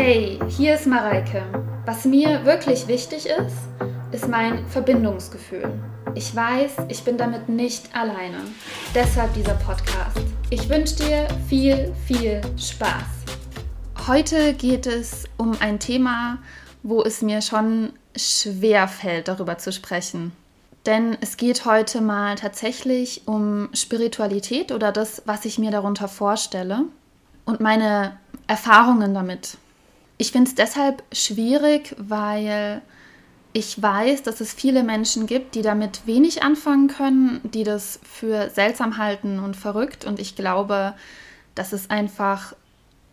Hey, hier ist Mareike. Was mir wirklich wichtig ist, ist mein Verbindungsgefühl. Ich weiß, ich bin damit nicht alleine. Deshalb dieser Podcast. Ich wünsche dir viel, viel Spaß. Heute geht es um ein Thema, wo es mir schon schwer fällt, darüber zu sprechen. Denn es geht heute mal tatsächlich um Spiritualität oder das, was ich mir darunter vorstelle und meine Erfahrungen damit. Ich finde es deshalb schwierig, weil ich weiß, dass es viele Menschen gibt, die damit wenig anfangen können, die das für seltsam halten und verrückt. Und ich glaube, dass es einfach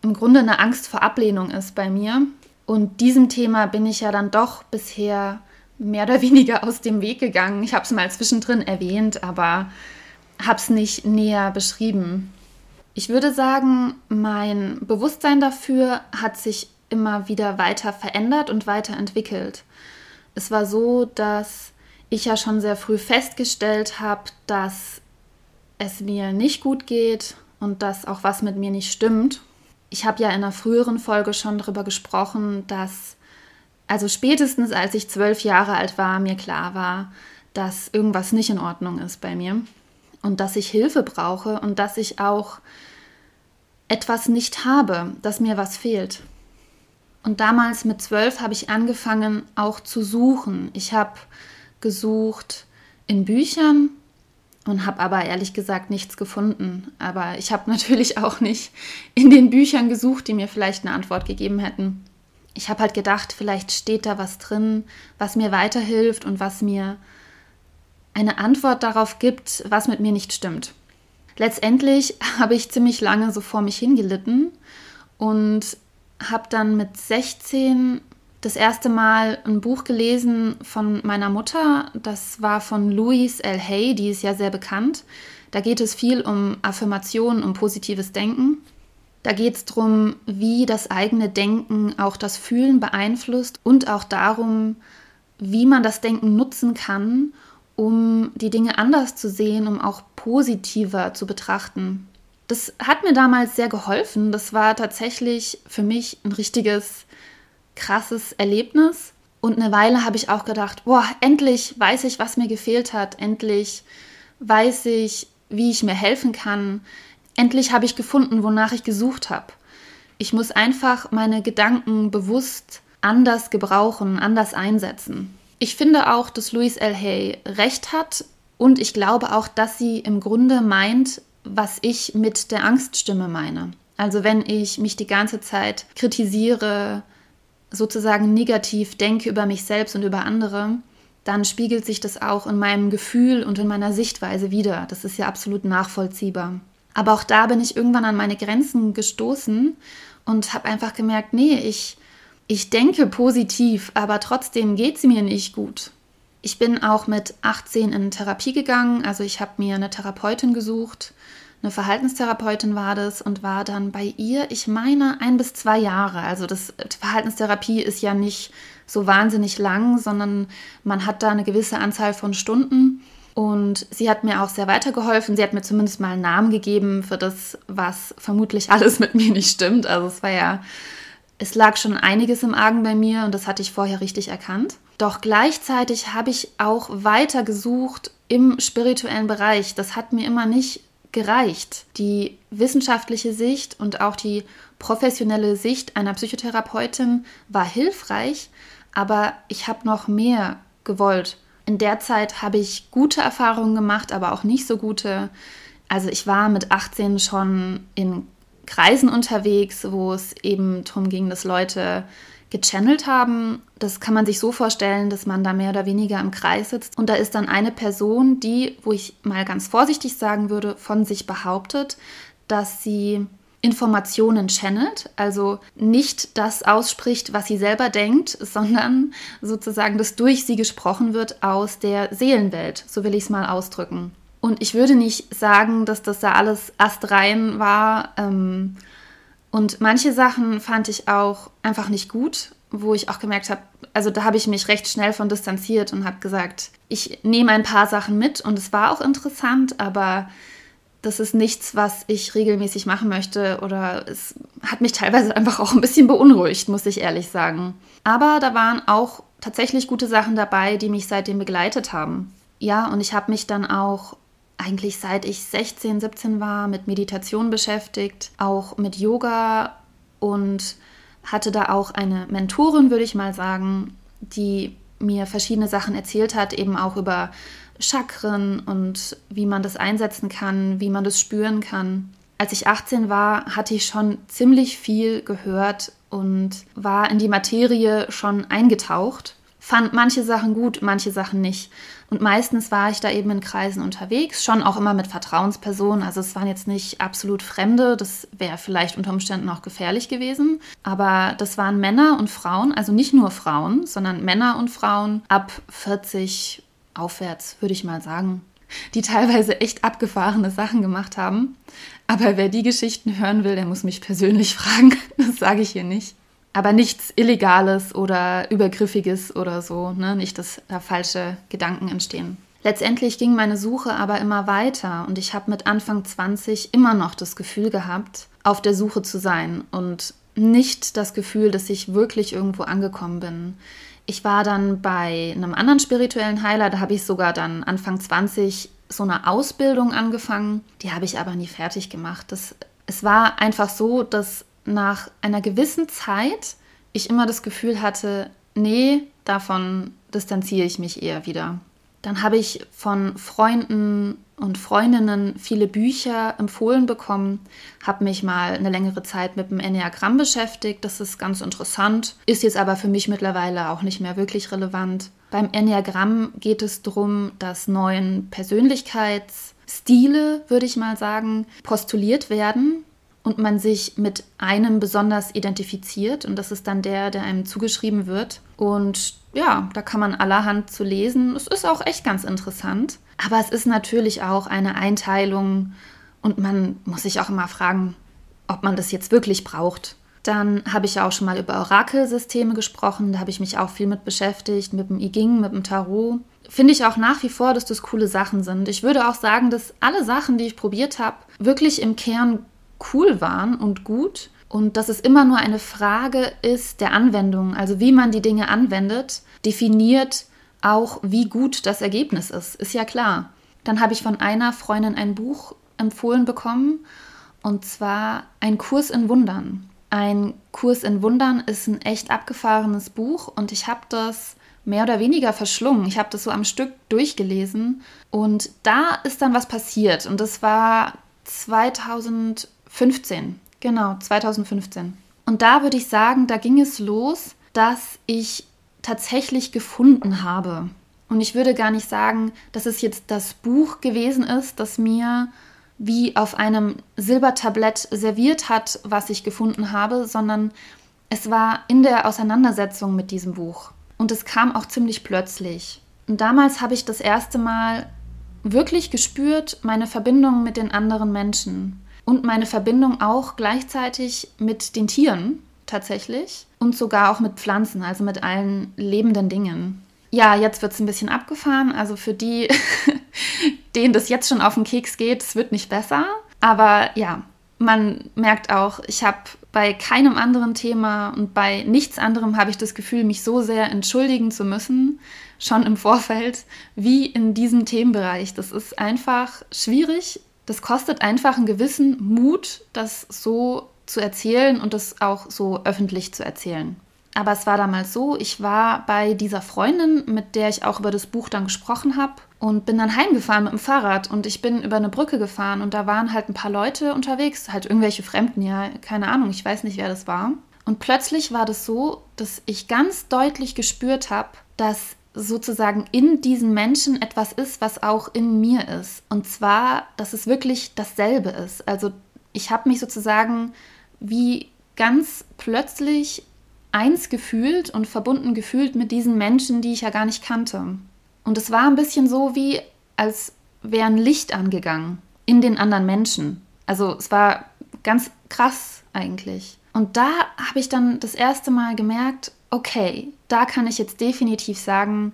im Grunde eine Angst vor Ablehnung ist bei mir. Und diesem Thema bin ich ja dann doch bisher mehr oder weniger aus dem Weg gegangen. Ich habe es mal zwischendrin erwähnt, aber habe es nicht näher beschrieben. Ich würde sagen, mein Bewusstsein dafür hat sich immer wieder weiter verändert und weiterentwickelt. Es war so, dass ich ja schon sehr früh festgestellt habe, dass es mir nicht gut geht und dass auch was mit mir nicht stimmt. Ich habe ja in einer früheren Folge schon darüber gesprochen, dass also spätestens als ich zwölf Jahre alt war, mir klar war, dass irgendwas nicht in Ordnung ist bei mir und dass ich Hilfe brauche und dass ich auch etwas nicht habe, dass mir was fehlt. Und damals mit zwölf habe ich angefangen auch zu suchen. Ich habe gesucht in Büchern und habe aber ehrlich gesagt nichts gefunden. Aber ich habe natürlich auch nicht in den Büchern gesucht, die mir vielleicht eine Antwort gegeben hätten ich habe halt gedacht, vielleicht steht da was drin, was mir weiterhilft und was mir eine Antwort darauf gibt, was mit mir nicht stimmt. Letztendlich habe ich ziemlich lange so vor mich hingelitten und habe dann mit 16 das erste Mal ein Buch gelesen von meiner Mutter. Das war von Louise L. Hay, die ist ja sehr bekannt. Da geht es viel um Affirmationen, um positives Denken. Da geht es darum, wie das eigene Denken auch das Fühlen beeinflusst und auch darum, wie man das Denken nutzen kann, um die Dinge anders zu sehen, um auch positiver zu betrachten. Das hat mir damals sehr geholfen. Das war tatsächlich für mich ein richtiges, krasses Erlebnis. Und eine Weile habe ich auch gedacht, boah, endlich weiß ich, was mir gefehlt hat. Endlich weiß ich, wie ich mir helfen kann. Endlich habe ich gefunden, wonach ich gesucht habe. Ich muss einfach meine Gedanken bewusst anders gebrauchen, anders einsetzen. Ich finde auch, dass Louise L. Hay recht hat und ich glaube auch, dass sie im Grunde meint, was ich mit der Angststimme meine. Also wenn ich mich die ganze Zeit kritisiere, sozusagen negativ denke über mich selbst und über andere, dann spiegelt sich das auch in meinem Gefühl und in meiner Sichtweise wieder. Das ist ja absolut nachvollziehbar. Aber auch da bin ich irgendwann an meine Grenzen gestoßen und habe einfach gemerkt, nee, ich, ich denke positiv, aber trotzdem geht es mir nicht gut. Ich bin auch mit 18 in Therapie gegangen, also ich habe mir eine Therapeutin gesucht, eine Verhaltenstherapeutin war das und war dann bei ihr, ich meine, ein bis zwei Jahre. Also das Verhaltenstherapie ist ja nicht so wahnsinnig lang, sondern man hat da eine gewisse Anzahl von Stunden. Und sie hat mir auch sehr weitergeholfen. Sie hat mir zumindest mal einen Namen gegeben für das, was vermutlich alles mit mir nicht stimmt. Also es war ja, es lag schon einiges im Argen bei mir und das hatte ich vorher richtig erkannt. Doch gleichzeitig habe ich auch weiter gesucht im spirituellen Bereich. Das hat mir immer nicht gereicht. Die wissenschaftliche Sicht und auch die professionelle Sicht einer Psychotherapeutin war hilfreich, aber ich habe noch mehr gewollt in der Zeit habe ich gute Erfahrungen gemacht, aber auch nicht so gute. Also ich war mit 18 schon in Kreisen unterwegs, wo es eben darum ging, dass Leute gechannelt haben. Das kann man sich so vorstellen, dass man da mehr oder weniger im Kreis sitzt und da ist dann eine Person, die, wo ich mal ganz vorsichtig sagen würde, von sich behauptet, dass sie Informationen channelt, also nicht das ausspricht, was sie selber denkt, sondern sozusagen, dass durch sie gesprochen wird aus der Seelenwelt, so will ich es mal ausdrücken. Und ich würde nicht sagen, dass das da alles astrein war. Ähm, und manche Sachen fand ich auch einfach nicht gut, wo ich auch gemerkt habe, also da habe ich mich recht schnell von distanziert und habe gesagt, ich nehme ein paar Sachen mit und es war auch interessant, aber das ist nichts, was ich regelmäßig machen möchte oder es hat mich teilweise einfach auch ein bisschen beunruhigt, muss ich ehrlich sagen. Aber da waren auch tatsächlich gute Sachen dabei, die mich seitdem begleitet haben. Ja, und ich habe mich dann auch eigentlich seit ich 16, 17 war mit Meditation beschäftigt, auch mit Yoga und hatte da auch eine Mentorin, würde ich mal sagen, die mir verschiedene Sachen erzählt hat, eben auch über Chakren und wie man das einsetzen kann, wie man das spüren kann. Als ich 18 war, hatte ich schon ziemlich viel gehört und war in die Materie schon eingetaucht fand manche Sachen gut, manche Sachen nicht. Und meistens war ich da eben in Kreisen unterwegs, schon auch immer mit Vertrauenspersonen. Also es waren jetzt nicht absolut Fremde, das wäre vielleicht unter Umständen auch gefährlich gewesen. Aber das waren Männer und Frauen, also nicht nur Frauen, sondern Männer und Frauen ab 40 aufwärts, würde ich mal sagen, die teilweise echt abgefahrene Sachen gemacht haben. Aber wer die Geschichten hören will, der muss mich persönlich fragen. Das sage ich hier nicht aber nichts Illegales oder Übergriffiges oder so, ne? nicht, dass da falsche Gedanken entstehen. Letztendlich ging meine Suche aber immer weiter und ich habe mit Anfang 20 immer noch das Gefühl gehabt, auf der Suche zu sein und nicht das Gefühl, dass ich wirklich irgendwo angekommen bin. Ich war dann bei einem anderen spirituellen Heiler, da habe ich sogar dann Anfang 20 so eine Ausbildung angefangen, die habe ich aber nie fertig gemacht. Das, es war einfach so, dass nach einer gewissen Zeit ich immer das Gefühl hatte, nee, davon distanziere ich mich eher wieder. Dann habe ich von Freunden und Freundinnen viele Bücher empfohlen bekommen, habe mich mal eine längere Zeit mit dem Enneagramm beschäftigt. Das ist ganz interessant, ist jetzt aber für mich mittlerweile auch nicht mehr wirklich relevant. Beim Enneagramm geht es darum, dass neuen Persönlichkeitsstile, würde ich mal sagen, postuliert werden und man sich mit einem besonders identifiziert und das ist dann der, der einem zugeschrieben wird. Und ja, da kann man allerhand zu lesen. Es ist auch echt ganz interessant. Aber es ist natürlich auch eine Einteilung und man muss sich auch immer fragen, ob man das jetzt wirklich braucht. Dann habe ich ja auch schon mal über Orakelsysteme gesprochen. Da habe ich mich auch viel mit beschäftigt, mit dem I Ging, mit dem Tarot. Finde ich auch nach wie vor, dass das coole Sachen sind. Ich würde auch sagen, dass alle Sachen, die ich probiert habe, wirklich im Kern cool waren und gut und dass es immer nur eine Frage ist der Anwendung, also wie man die Dinge anwendet, definiert auch, wie gut das Ergebnis ist, ist ja klar. Dann habe ich von einer Freundin ein Buch empfohlen bekommen und zwar Ein Kurs in Wundern. Ein Kurs in Wundern ist ein echt abgefahrenes Buch und ich habe das mehr oder weniger verschlungen. Ich habe das so am Stück durchgelesen und da ist dann was passiert und das war 2000 15, genau, 2015. Und da würde ich sagen, da ging es los, dass ich tatsächlich gefunden habe. Und ich würde gar nicht sagen, dass es jetzt das Buch gewesen ist, das mir wie auf einem Silbertablett serviert hat, was ich gefunden habe, sondern es war in der Auseinandersetzung mit diesem Buch. Und es kam auch ziemlich plötzlich. Und damals habe ich das erste Mal wirklich gespürt, meine Verbindung mit den anderen Menschen und meine Verbindung auch gleichzeitig mit den Tieren tatsächlich und sogar auch mit Pflanzen, also mit allen lebenden Dingen. Ja, jetzt wird es ein bisschen abgefahren. Also für die, denen das jetzt schon auf den Keks geht, es wird nicht besser. Aber ja, man merkt auch, ich habe bei keinem anderen Thema und bei nichts anderem habe ich das Gefühl, mich so sehr entschuldigen zu müssen, schon im Vorfeld, wie in diesem Themenbereich. Das ist einfach schwierig das kostet einfach einen gewissen Mut, das so zu erzählen und das auch so öffentlich zu erzählen. Aber es war damals so, ich war bei dieser Freundin, mit der ich auch über das Buch dann gesprochen habe und bin dann heimgefahren mit dem Fahrrad und ich bin über eine Brücke gefahren und da waren halt ein paar Leute unterwegs, halt irgendwelche Fremden, ja, keine Ahnung, ich weiß nicht, wer das war. Und plötzlich war das so, dass ich ganz deutlich gespürt habe, dass sozusagen in diesen Menschen etwas ist, was auch in mir ist. Und zwar, dass es wirklich dasselbe ist. Also ich habe mich sozusagen wie ganz plötzlich eins gefühlt und verbunden gefühlt mit diesen Menschen, die ich ja gar nicht kannte. Und es war ein bisschen so wie, als wäre ein Licht angegangen in den anderen Menschen. Also es war ganz krass eigentlich. Und da habe ich dann das erste Mal gemerkt, okay, da kann ich jetzt definitiv sagen,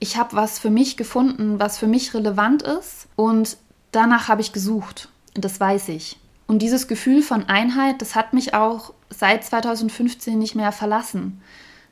ich habe was für mich gefunden, was für mich relevant ist und danach habe ich gesucht. Das weiß ich. Und dieses Gefühl von Einheit, das hat mich auch seit 2015 nicht mehr verlassen.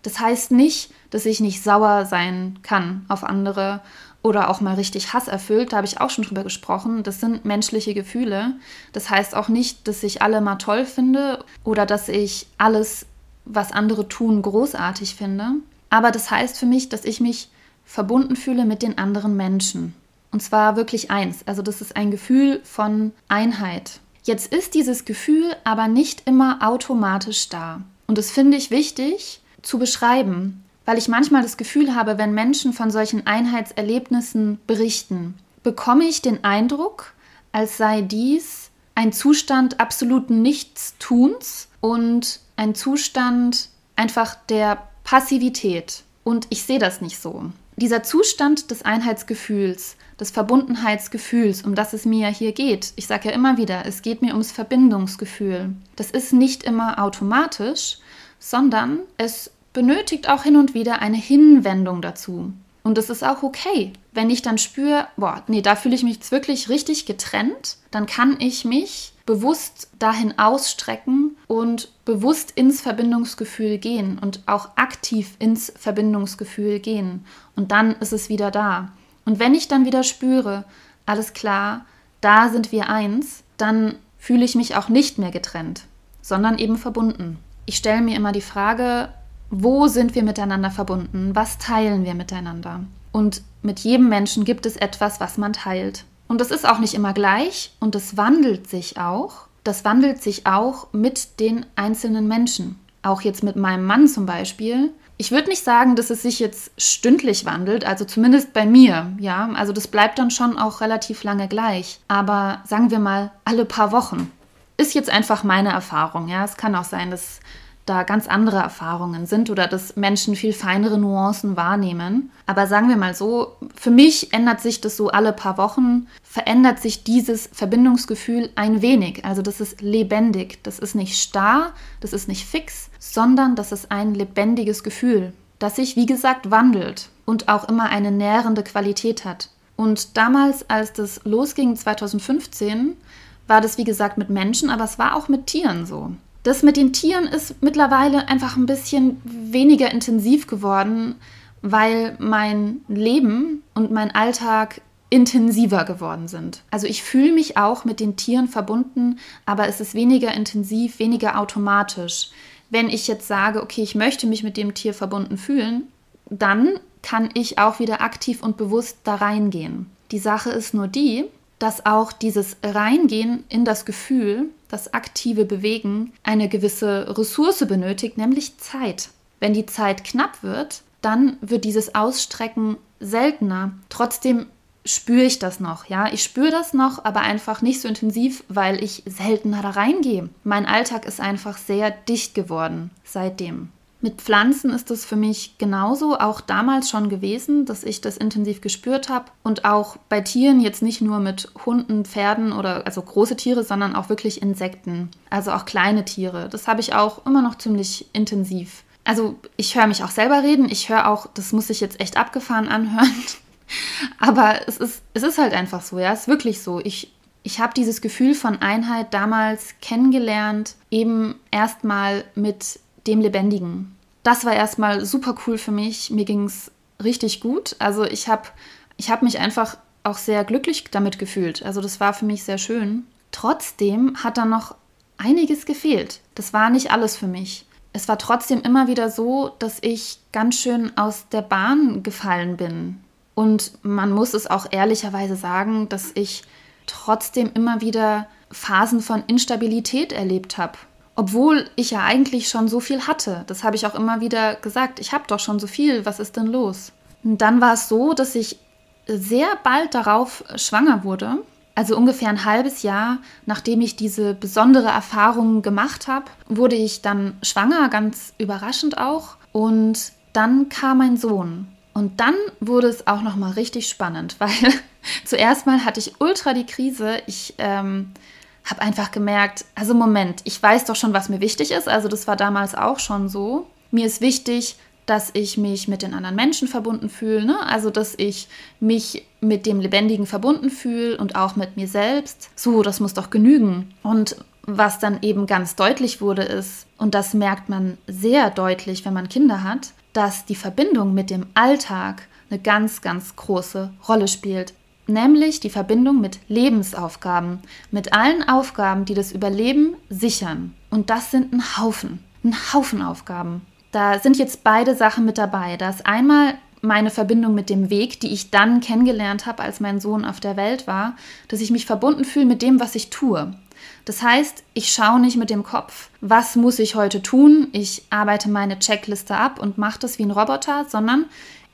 Das heißt nicht, dass ich nicht sauer sein kann auf andere oder auch mal richtig hasserfüllt. Da habe ich auch schon drüber gesprochen. Das sind menschliche Gefühle. Das heißt auch nicht, dass ich alle mal toll finde oder dass ich alles, was andere tun, großartig finde. Aber das heißt für mich, dass ich mich verbunden fühle mit den anderen Menschen. Und zwar wirklich eins. Also das ist ein Gefühl von Einheit. Jetzt ist dieses Gefühl aber nicht immer automatisch da. Und das finde ich wichtig zu beschreiben, weil ich manchmal das Gefühl habe, wenn Menschen von solchen Einheitserlebnissen berichten, bekomme ich den Eindruck, als sei dies ein Zustand absoluten Nichtstuns und ein Zustand einfach der Passivität. Und ich sehe das nicht so. Dieser Zustand des Einheitsgefühls, des Verbundenheitsgefühls, um das es mir hier geht, ich sage ja immer wieder, es geht mir ums Verbindungsgefühl. Das ist nicht immer automatisch, sondern es benötigt auch hin und wieder eine Hinwendung dazu. Und es ist auch okay, wenn ich dann spüre, boah, nee, da fühle ich mich jetzt wirklich richtig getrennt, dann kann ich mich bewusst dahin ausstrecken und bewusst ins Verbindungsgefühl gehen und auch aktiv ins Verbindungsgefühl gehen. Und dann ist es wieder da. Und wenn ich dann wieder spüre, alles klar, da sind wir eins, dann fühle ich mich auch nicht mehr getrennt, sondern eben verbunden. Ich stelle mir immer die Frage, wo sind wir miteinander verbunden? Was teilen wir miteinander? Und mit jedem Menschen gibt es etwas, was man teilt. Und das ist auch nicht immer gleich und das wandelt sich auch. Das wandelt sich auch mit den einzelnen Menschen. Auch jetzt mit meinem Mann zum Beispiel. Ich würde nicht sagen, dass es sich jetzt stündlich wandelt, also zumindest bei mir, ja. Also das bleibt dann schon auch relativ lange gleich. Aber sagen wir mal alle paar Wochen. Ist jetzt einfach meine Erfahrung, ja. Es kann auch sein, dass da ganz andere Erfahrungen sind oder dass Menschen viel feinere Nuancen wahrnehmen. Aber sagen wir mal so, für mich ändert sich das so alle paar Wochen, verändert sich dieses Verbindungsgefühl ein wenig. Also das ist lebendig, das ist nicht starr, das ist nicht fix, sondern das ist ein lebendiges Gefühl, das sich, wie gesagt, wandelt und auch immer eine nährende Qualität hat. Und damals, als das losging, 2015, war das, wie gesagt, mit Menschen, aber es war auch mit Tieren so. Das mit den Tieren ist mittlerweile einfach ein bisschen weniger intensiv geworden, weil mein Leben und mein Alltag intensiver geworden sind. Also ich fühle mich auch mit den Tieren verbunden, aber es ist weniger intensiv, weniger automatisch. Wenn ich jetzt sage, okay, ich möchte mich mit dem Tier verbunden fühlen, dann kann ich auch wieder aktiv und bewusst da reingehen. Die Sache ist nur die, dass auch dieses Reingehen in das Gefühl, das aktive Bewegen, eine gewisse Ressource benötigt, nämlich Zeit. Wenn die Zeit knapp wird, dann wird dieses Ausstrecken seltener. Trotzdem spüre ich das noch, ja. Ich spüre das noch, aber einfach nicht so intensiv, weil ich seltener da reingehe. Mein Alltag ist einfach sehr dicht geworden seitdem. Mit Pflanzen ist es für mich genauso, auch damals schon gewesen, dass ich das intensiv gespürt habe. Und auch bei Tieren, jetzt nicht nur mit Hunden, Pferden oder also große Tiere, sondern auch wirklich Insekten, also auch kleine Tiere. Das habe ich auch immer noch ziemlich intensiv. Also ich höre mich auch selber reden, ich höre auch, das muss ich jetzt echt abgefahren anhören. Aber es ist, es ist halt einfach so, ja, es ist wirklich so. Ich, ich habe dieses Gefühl von Einheit damals kennengelernt, eben erstmal mit dem Lebendigen. Das war erstmal super cool für mich. Mir ging es richtig gut. Also ich habe ich hab mich einfach auch sehr glücklich damit gefühlt. Also das war für mich sehr schön. Trotzdem hat da noch einiges gefehlt. Das war nicht alles für mich. Es war trotzdem immer wieder so, dass ich ganz schön aus der Bahn gefallen bin. Und man muss es auch ehrlicherweise sagen, dass ich trotzdem immer wieder Phasen von Instabilität erlebt habe obwohl ich ja eigentlich schon so viel hatte. Das habe ich auch immer wieder gesagt. Ich habe doch schon so viel. Was ist denn los? Und dann war es so, dass ich sehr bald darauf schwanger wurde. Also ungefähr ein halbes Jahr, nachdem ich diese besondere Erfahrung gemacht habe, wurde ich dann schwanger, ganz überraschend auch. Und dann kam mein Sohn. Und dann wurde es auch noch mal richtig spannend, weil zuerst mal hatte ich ultra die Krise. Ich ähm, habe einfach gemerkt, also Moment, ich weiß doch schon, was mir wichtig ist. Also das war damals auch schon so. Mir ist wichtig, dass ich mich mit den anderen Menschen verbunden fühle, ne? also dass ich mich mit dem Lebendigen verbunden fühle und auch mit mir selbst. So, das muss doch genügen. Und was dann eben ganz deutlich wurde, ist, und das merkt man sehr deutlich, wenn man Kinder hat, dass die Verbindung mit dem Alltag eine ganz, ganz große Rolle spielt. Nämlich die Verbindung mit Lebensaufgaben, mit allen Aufgaben, die das Überleben sichern. Und das sind ein Haufen, ein Haufen Aufgaben. Da sind jetzt beide Sachen mit dabei. Da ist einmal meine Verbindung mit dem Weg, die ich dann kennengelernt habe, als mein Sohn auf der Welt war, dass ich mich verbunden fühle mit dem, was ich tue. Das heißt, ich schaue nicht mit dem Kopf, was muss ich heute tun, ich arbeite meine Checkliste ab und mache das wie ein Roboter, sondern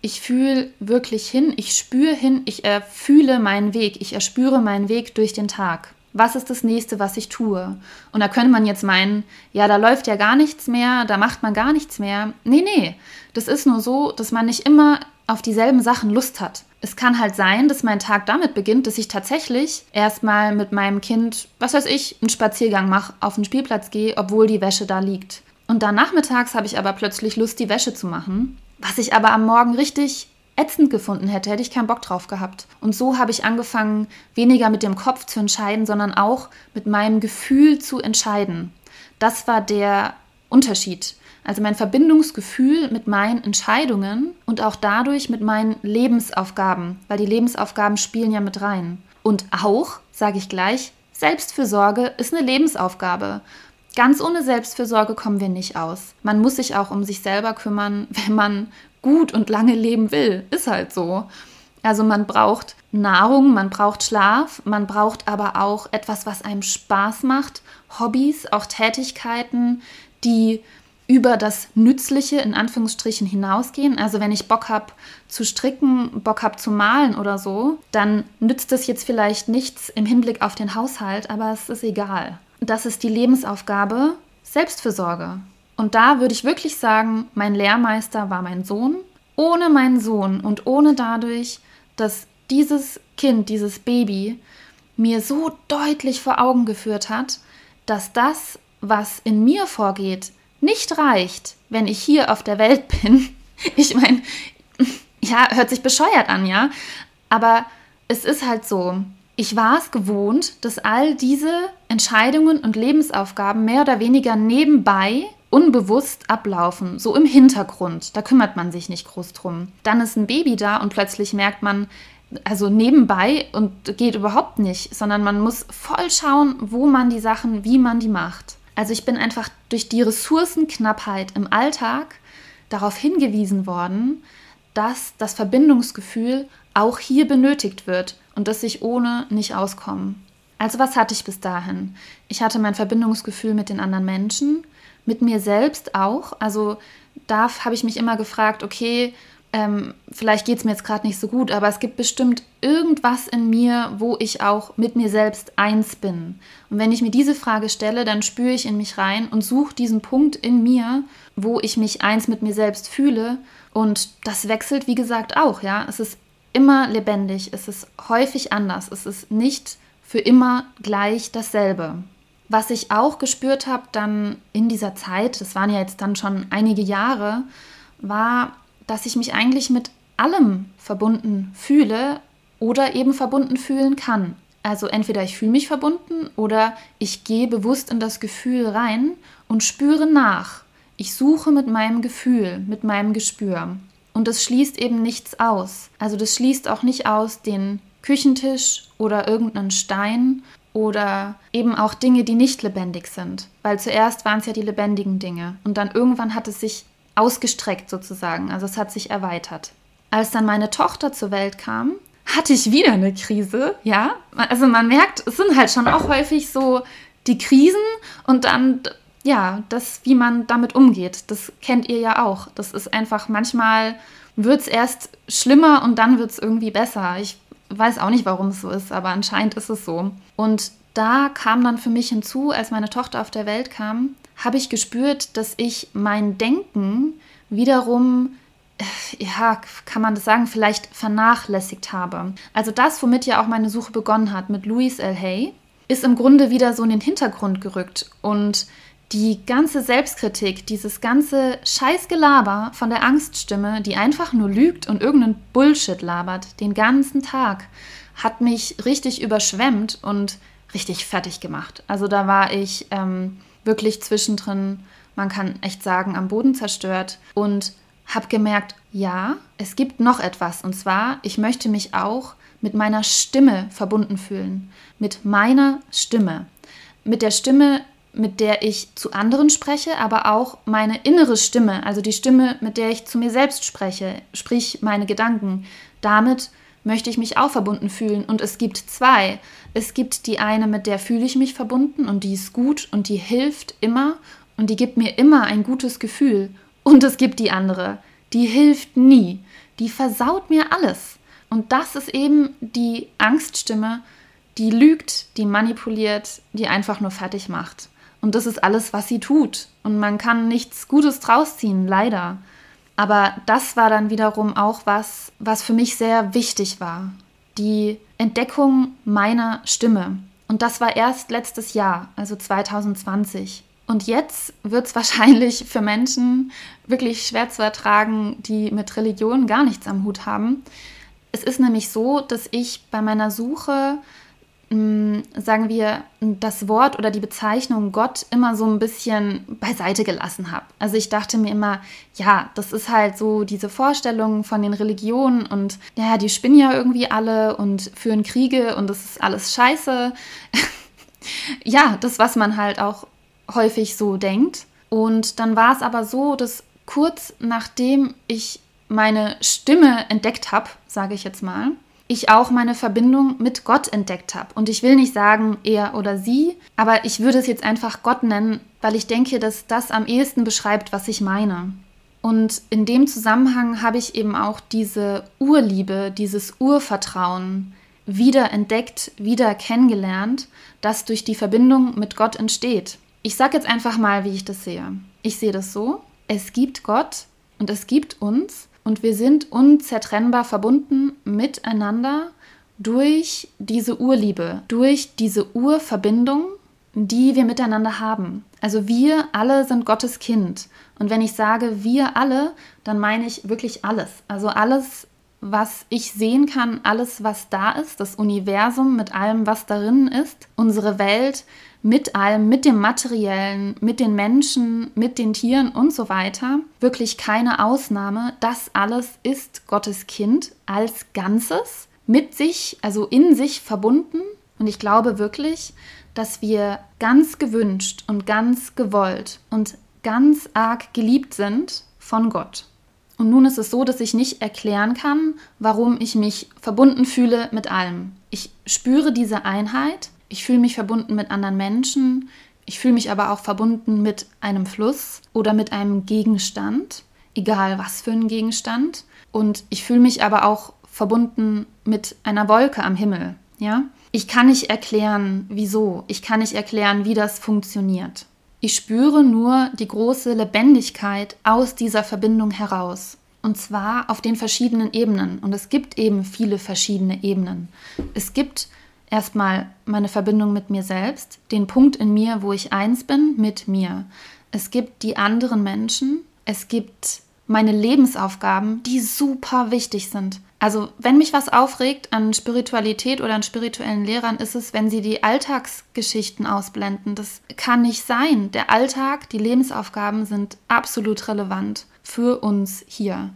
ich fühle wirklich hin, ich spüre hin, ich erfühle meinen Weg, ich erspüre meinen Weg durch den Tag. Was ist das nächste, was ich tue? Und da könnte man jetzt meinen, ja, da läuft ja gar nichts mehr, da macht man gar nichts mehr. Nee, nee, das ist nur so, dass man nicht immer auf dieselben Sachen Lust hat es kann halt sein, dass mein Tag damit beginnt, dass ich tatsächlich erstmal mit meinem Kind, was weiß ich, einen Spaziergang mache, auf den Spielplatz gehe, obwohl die Wäsche da liegt. Und dann nachmittags habe ich aber plötzlich Lust, die Wäsche zu machen. Was ich aber am Morgen richtig ätzend gefunden hätte, hätte ich keinen Bock drauf gehabt. Und so habe ich angefangen, weniger mit dem Kopf zu entscheiden, sondern auch mit meinem Gefühl zu entscheiden. Das war der Unterschied. Also mein Verbindungsgefühl mit meinen Entscheidungen und auch dadurch mit meinen Lebensaufgaben, weil die Lebensaufgaben spielen ja mit rein. Und auch, sage ich gleich, Selbstfürsorge ist eine Lebensaufgabe. Ganz ohne Selbstfürsorge kommen wir nicht aus. Man muss sich auch um sich selber kümmern, wenn man gut und lange leben will. Ist halt so. Also man braucht Nahrung, man braucht Schlaf, man braucht aber auch etwas, was einem Spaß macht, Hobbys, auch Tätigkeiten, die über das Nützliche in Anführungsstrichen hinausgehen. Also wenn ich Bock habe zu stricken, Bock habe zu malen oder so, dann nützt es jetzt vielleicht nichts im Hinblick auf den Haushalt, aber es ist egal. Das ist die Lebensaufgabe Selbstfürsorge. Und da würde ich wirklich sagen, mein Lehrmeister war mein Sohn. Ohne meinen Sohn und ohne dadurch, dass dieses Kind, dieses Baby mir so deutlich vor Augen geführt hat, dass das, was in mir vorgeht, nicht reicht, wenn ich hier auf der Welt bin. Ich meine, ja, hört sich bescheuert an, ja, aber es ist halt so. Ich war es gewohnt, dass all diese Entscheidungen und Lebensaufgaben mehr oder weniger nebenbei unbewusst ablaufen, so im Hintergrund. Da kümmert man sich nicht groß drum. Dann ist ein Baby da und plötzlich merkt man, also nebenbei und geht überhaupt nicht, sondern man muss voll schauen, wo man die Sachen, wie man die macht. Also ich bin einfach durch die Ressourcenknappheit im Alltag darauf hingewiesen worden, dass das Verbindungsgefühl auch hier benötigt wird und dass ich ohne nicht auskomme. Also was hatte ich bis dahin? Ich hatte mein Verbindungsgefühl mit den anderen Menschen, mit mir selbst auch. Also da habe ich mich immer gefragt, okay, ähm, vielleicht geht es mir jetzt gerade nicht so gut, aber es gibt bestimmt irgendwas in mir, wo ich auch mit mir selbst eins bin. Und wenn ich mir diese Frage stelle, dann spüre ich in mich rein und suche diesen Punkt in mir, wo ich mich eins mit mir selbst fühle. Und das wechselt, wie gesagt, auch, ja. Es ist immer lebendig, es ist häufig anders, es ist nicht für immer gleich dasselbe. Was ich auch gespürt habe dann in dieser Zeit, das waren ja jetzt dann schon einige Jahre, war, dass ich mich eigentlich mit allem verbunden fühle oder eben verbunden fühlen kann. Also entweder ich fühle mich verbunden oder ich gehe bewusst in das Gefühl rein und spüre nach. Ich suche mit meinem Gefühl, mit meinem Gespür. Und das schließt eben nichts aus. Also das schließt auch nicht aus den Küchentisch oder irgendeinen Stein oder eben auch Dinge, die nicht lebendig sind. Weil zuerst waren es ja die lebendigen Dinge und dann irgendwann hat es sich ausgestreckt sozusagen. Also es hat sich erweitert. Als dann meine Tochter zur Welt kam, hatte ich wieder eine Krise, ja. Also man merkt, es sind halt schon auch häufig so die Krisen und dann, ja, das, wie man damit umgeht. Das kennt ihr ja auch. Das ist einfach, manchmal wird es erst schlimmer und dann wird es irgendwie besser. Ich weiß auch nicht, warum es so ist, aber anscheinend ist es so. Und da kam dann für mich hinzu, als meine Tochter auf der Welt kam, habe ich gespürt, dass ich mein Denken wiederum, äh, ja, kann man das sagen, vielleicht vernachlässigt habe. Also das, womit ja auch meine Suche begonnen hat mit Louis L. Hay, ist im Grunde wieder so in den Hintergrund gerückt und die ganze Selbstkritik, dieses ganze Scheißgelaber von der Angststimme, die einfach nur lügt und irgendeinen Bullshit labert, den ganzen Tag, hat mich richtig überschwemmt und richtig fertig gemacht. Also da war ich ähm, wirklich zwischendrin, man kann echt sagen, am Boden zerstört und habe gemerkt, ja, es gibt noch etwas. Und zwar, ich möchte mich auch mit meiner Stimme verbunden fühlen. Mit meiner Stimme. Mit der Stimme, mit der ich zu anderen spreche, aber auch meine innere Stimme, also die Stimme, mit der ich zu mir selbst spreche, sprich meine Gedanken. Damit möchte ich mich auch verbunden fühlen. Und es gibt zwei. Es gibt die eine, mit der fühle ich mich verbunden und die ist gut und die hilft immer und die gibt mir immer ein gutes Gefühl. Und es gibt die andere, die hilft nie. Die versaut mir alles. Und das ist eben die Angststimme, die lügt, die manipuliert, die einfach nur fertig macht. Und das ist alles, was sie tut. Und man kann nichts Gutes draus ziehen, leider. Aber das war dann wiederum auch was, was für mich sehr wichtig war. Die Entdeckung meiner Stimme. Und das war erst letztes Jahr, also 2020. Und jetzt wird es wahrscheinlich für Menschen wirklich schwer zu ertragen, die mit Religion gar nichts am Hut haben. Es ist nämlich so, dass ich bei meiner Suche sagen wir, das Wort oder die Bezeichnung Gott immer so ein bisschen beiseite gelassen habe. Also ich dachte mir immer, ja, das ist halt so diese Vorstellung von den Religionen und ja, die spinnen ja irgendwie alle und führen Kriege und das ist alles scheiße. ja, das, was man halt auch häufig so denkt. Und dann war es aber so, dass kurz nachdem ich meine Stimme entdeckt habe, sage ich jetzt mal, ich auch meine Verbindung mit Gott entdeckt habe. Und ich will nicht sagen er oder sie, aber ich würde es jetzt einfach Gott nennen, weil ich denke, dass das am ehesten beschreibt, was ich meine. Und in dem Zusammenhang habe ich eben auch diese Urliebe, dieses Urvertrauen wieder entdeckt, wieder kennengelernt, das durch die Verbindung mit Gott entsteht. Ich sage jetzt einfach mal, wie ich das sehe. Ich sehe das so, es gibt Gott und es gibt uns und wir sind unzertrennbar verbunden miteinander durch diese Urliebe, durch diese Urverbindung, die wir miteinander haben. Also wir alle sind Gottes Kind. Und wenn ich sage wir alle, dann meine ich wirklich alles. Also alles, was ich sehen kann, alles, was da ist, das Universum mit allem, was darin ist, unsere Welt, mit allem, mit dem Materiellen, mit den Menschen, mit den Tieren und so weiter. Wirklich keine Ausnahme. Das alles ist Gottes Kind als Ganzes, mit sich, also in sich verbunden. Und ich glaube wirklich, dass wir ganz gewünscht und ganz gewollt und ganz arg geliebt sind von Gott. Und nun ist es so, dass ich nicht erklären kann, warum ich mich verbunden fühle mit allem. Ich spüre diese Einheit ich fühle mich verbunden mit anderen Menschen. Ich fühle mich aber auch verbunden mit einem Fluss oder mit einem Gegenstand, egal was für ein Gegenstand. Und ich fühle mich aber auch verbunden mit einer Wolke am Himmel. Ja? Ich kann nicht erklären, wieso. Ich kann nicht erklären, wie das funktioniert. Ich spüre nur die große Lebendigkeit aus dieser Verbindung heraus. Und zwar auf den verschiedenen Ebenen. Und es gibt eben viele verschiedene Ebenen. Es gibt erstmal meine Verbindung mit mir selbst, den Punkt in mir, wo ich eins bin mit mir. Es gibt die anderen Menschen, es gibt meine Lebensaufgaben, die super wichtig sind. Also, wenn mich was aufregt an Spiritualität oder an spirituellen Lehrern, ist es, wenn sie die Alltagsgeschichten ausblenden. Das kann nicht sein. Der Alltag, die Lebensaufgaben sind absolut relevant für uns hier.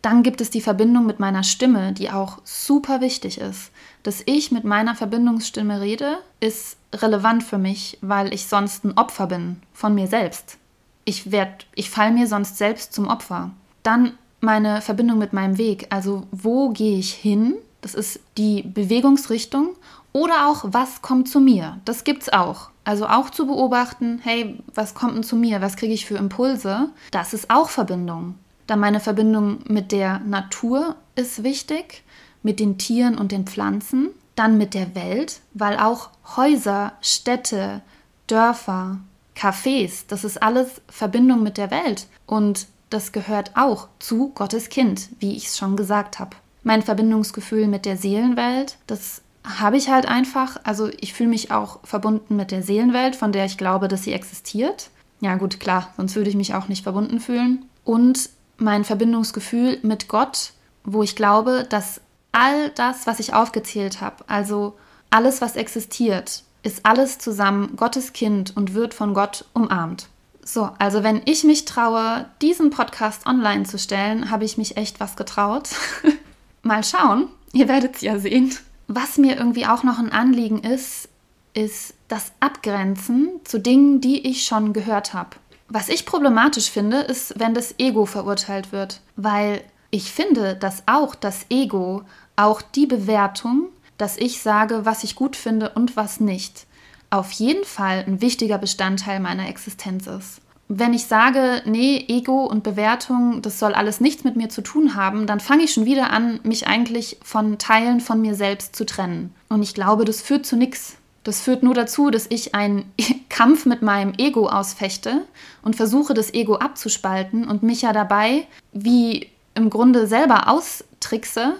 Dann gibt es die Verbindung mit meiner Stimme, die auch super wichtig ist. Dass ich mit meiner Verbindungsstimme rede, ist relevant für mich, weil ich sonst ein Opfer bin von mir selbst. Ich, ich falle mir sonst selbst zum Opfer. Dann meine Verbindung mit meinem Weg. Also wo gehe ich hin? Das ist die Bewegungsrichtung. Oder auch, was kommt zu mir? Das gibt es auch. Also auch zu beobachten, hey, was kommt denn zu mir? Was kriege ich für Impulse? Das ist auch Verbindung. Dann meine Verbindung mit der Natur ist wichtig, mit den Tieren und den Pflanzen, dann mit der Welt, weil auch Häuser, Städte, Dörfer, Cafés, das ist alles Verbindung mit der Welt und das gehört auch zu Gottes Kind, wie ich es schon gesagt habe. Mein Verbindungsgefühl mit der Seelenwelt, das habe ich halt einfach. Also ich fühle mich auch verbunden mit der Seelenwelt, von der ich glaube, dass sie existiert. Ja gut, klar, sonst würde ich mich auch nicht verbunden fühlen. Und mein Verbindungsgefühl mit Gott, wo ich glaube, dass all das, was ich aufgezählt habe, also alles, was existiert, ist alles zusammen Gottes Kind und wird von Gott umarmt. So, also wenn ich mich traue, diesen Podcast online zu stellen, habe ich mich echt was getraut. Mal schauen, ihr werdet es ja sehen. Was mir irgendwie auch noch ein Anliegen ist, ist das Abgrenzen zu Dingen, die ich schon gehört habe. Was ich problematisch finde, ist, wenn das Ego verurteilt wird, weil ich finde, dass auch das Ego, auch die Bewertung, dass ich sage, was ich gut finde und was nicht, auf jeden Fall ein wichtiger Bestandteil meiner Existenz ist. Wenn ich sage, nee, Ego und Bewertung, das soll alles nichts mit mir zu tun haben, dann fange ich schon wieder an, mich eigentlich von Teilen von mir selbst zu trennen. Und ich glaube, das führt zu nichts. Das führt nur dazu, dass ich einen Kampf mit meinem Ego ausfechte und versuche, das Ego abzuspalten und mich ja dabei wie im Grunde selber austrickse,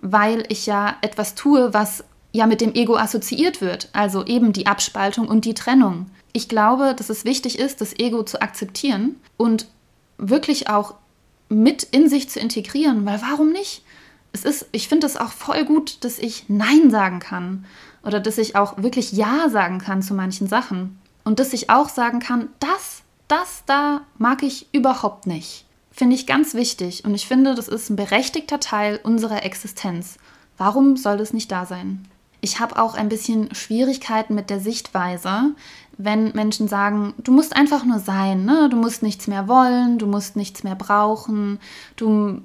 weil ich ja etwas tue, was ja mit dem Ego assoziiert wird, also eben die Abspaltung und die Trennung. Ich glaube, dass es wichtig ist, das Ego zu akzeptieren und wirklich auch mit in sich zu integrieren, weil warum nicht? Es ist, ich finde es auch voll gut, dass ich Nein sagen kann oder dass ich auch wirklich Ja sagen kann zu manchen Sachen und dass ich auch sagen kann, das, das da mag ich überhaupt nicht. Finde ich ganz wichtig und ich finde, das ist ein berechtigter Teil unserer Existenz. Warum soll das nicht da sein? Ich habe auch ein bisschen Schwierigkeiten mit der Sichtweise, wenn Menschen sagen, du musst einfach nur sein, ne? du musst nichts mehr wollen, du musst nichts mehr brauchen, du,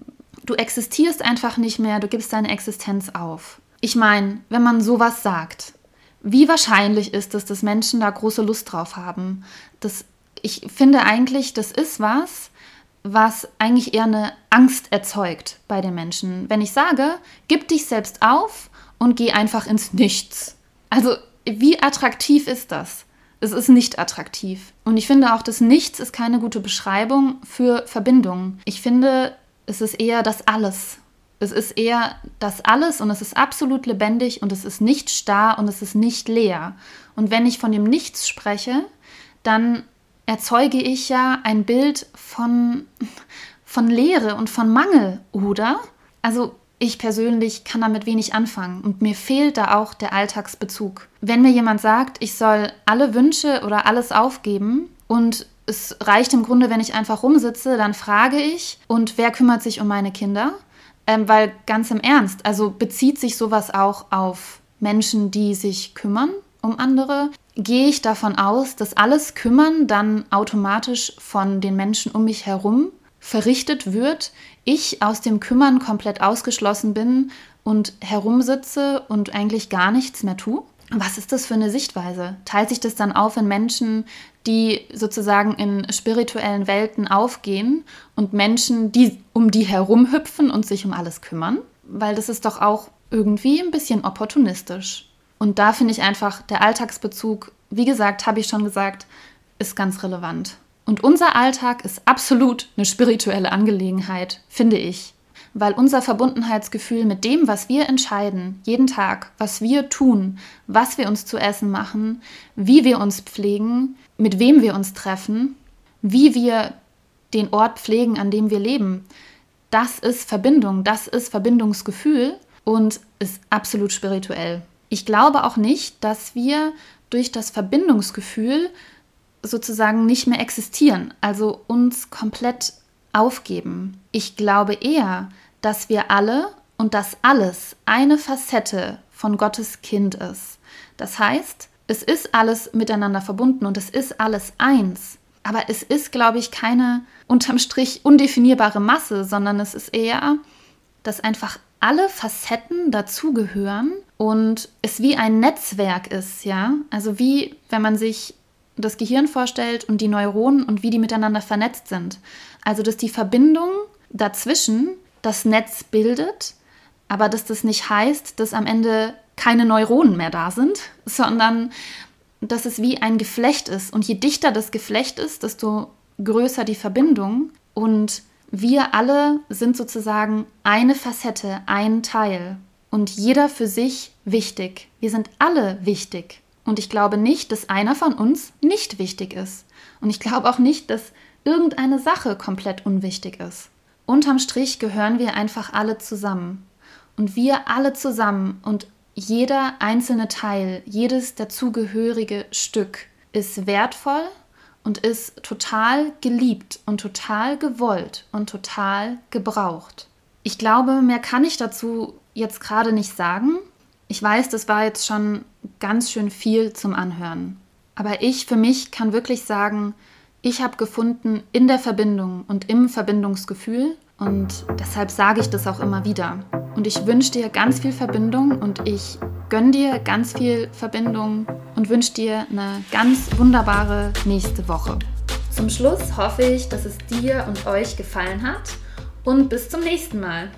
du existierst einfach nicht mehr, du gibst deine Existenz auf. Ich meine, wenn man sowas sagt, wie wahrscheinlich ist es, dass Menschen da große Lust drauf haben? Das, ich finde eigentlich, das ist was, was eigentlich eher eine Angst erzeugt bei den Menschen. Wenn ich sage, gib dich selbst auf und geh einfach ins Nichts. Also, wie attraktiv ist das? Es ist nicht attraktiv. Und ich finde auch, das Nichts ist keine gute Beschreibung für Verbindungen. Ich finde, es ist eher das Alles. Es ist eher das Alles und es ist absolut lebendig und es ist nicht starr und es ist nicht leer. Und wenn ich von dem Nichts spreche, dann erzeuge ich ja ein Bild von, von Leere und von Mangel, oder? Also ich persönlich kann damit wenig anfangen und mir fehlt da auch der Alltagsbezug. Wenn mir jemand sagt, ich soll alle Wünsche oder alles aufgeben und es reicht im Grunde, wenn ich einfach rumsitze, dann frage ich, und wer kümmert sich um meine Kinder? Ähm, weil ganz im Ernst, also bezieht sich sowas auch auf Menschen, die sich kümmern um andere? Gehe ich davon aus, dass alles Kümmern dann automatisch von den Menschen um mich herum verrichtet wird, ich aus dem Kümmern komplett ausgeschlossen bin und herumsitze und eigentlich gar nichts mehr tue? Was ist das für eine Sichtweise? Teilt sich das dann auf in Menschen, die sozusagen in spirituellen Welten aufgehen und Menschen, die um die herumhüpfen und sich um alles kümmern? Weil das ist doch auch irgendwie ein bisschen opportunistisch. Und da finde ich einfach, der Alltagsbezug, wie gesagt, habe ich schon gesagt, ist ganz relevant. Und unser Alltag ist absolut eine spirituelle Angelegenheit, finde ich. Weil unser Verbundenheitsgefühl mit dem, was wir entscheiden, jeden Tag, was wir tun, was wir uns zu essen machen, wie wir uns pflegen, mit wem wir uns treffen, wie wir den Ort pflegen, an dem wir leben, das ist Verbindung, das ist Verbindungsgefühl und ist absolut spirituell. Ich glaube auch nicht, dass wir durch das Verbindungsgefühl sozusagen nicht mehr existieren, also uns komplett aufgeben. Ich glaube eher, dass wir alle und dass alles eine Facette von Gottes Kind ist. Das heißt, es ist alles miteinander verbunden und es ist alles eins. Aber es ist, glaube ich, keine unterm Strich undefinierbare Masse, sondern es ist eher, dass einfach alle Facetten dazugehören und es wie ein Netzwerk ist, ja? Also wie wenn man sich das Gehirn vorstellt und die Neuronen und wie die miteinander vernetzt sind. Also dass die Verbindung dazwischen das Netz bildet, aber dass das nicht heißt, dass am Ende keine Neuronen mehr da sind, sondern dass es wie ein Geflecht ist. Und je dichter das Geflecht ist, desto größer die Verbindung. Und wir alle sind sozusagen eine Facette, ein Teil. Und jeder für sich wichtig. Wir sind alle wichtig. Und ich glaube nicht, dass einer von uns nicht wichtig ist. Und ich glaube auch nicht, dass irgendeine Sache komplett unwichtig ist. Unterm Strich gehören wir einfach alle zusammen. Und wir alle zusammen und jeder einzelne Teil, jedes dazugehörige Stück ist wertvoll und ist total geliebt und total gewollt und total gebraucht. Ich glaube, mehr kann ich dazu jetzt gerade nicht sagen. Ich weiß, das war jetzt schon ganz schön viel zum Anhören. Aber ich für mich kann wirklich sagen, ich habe gefunden in der Verbindung und im Verbindungsgefühl und deshalb sage ich das auch immer wieder. Und ich wünsche dir ganz viel Verbindung und ich gönne dir ganz viel Verbindung und wünsche dir eine ganz wunderbare nächste Woche. Zum Schluss hoffe ich, dass es dir und euch gefallen hat und bis zum nächsten Mal.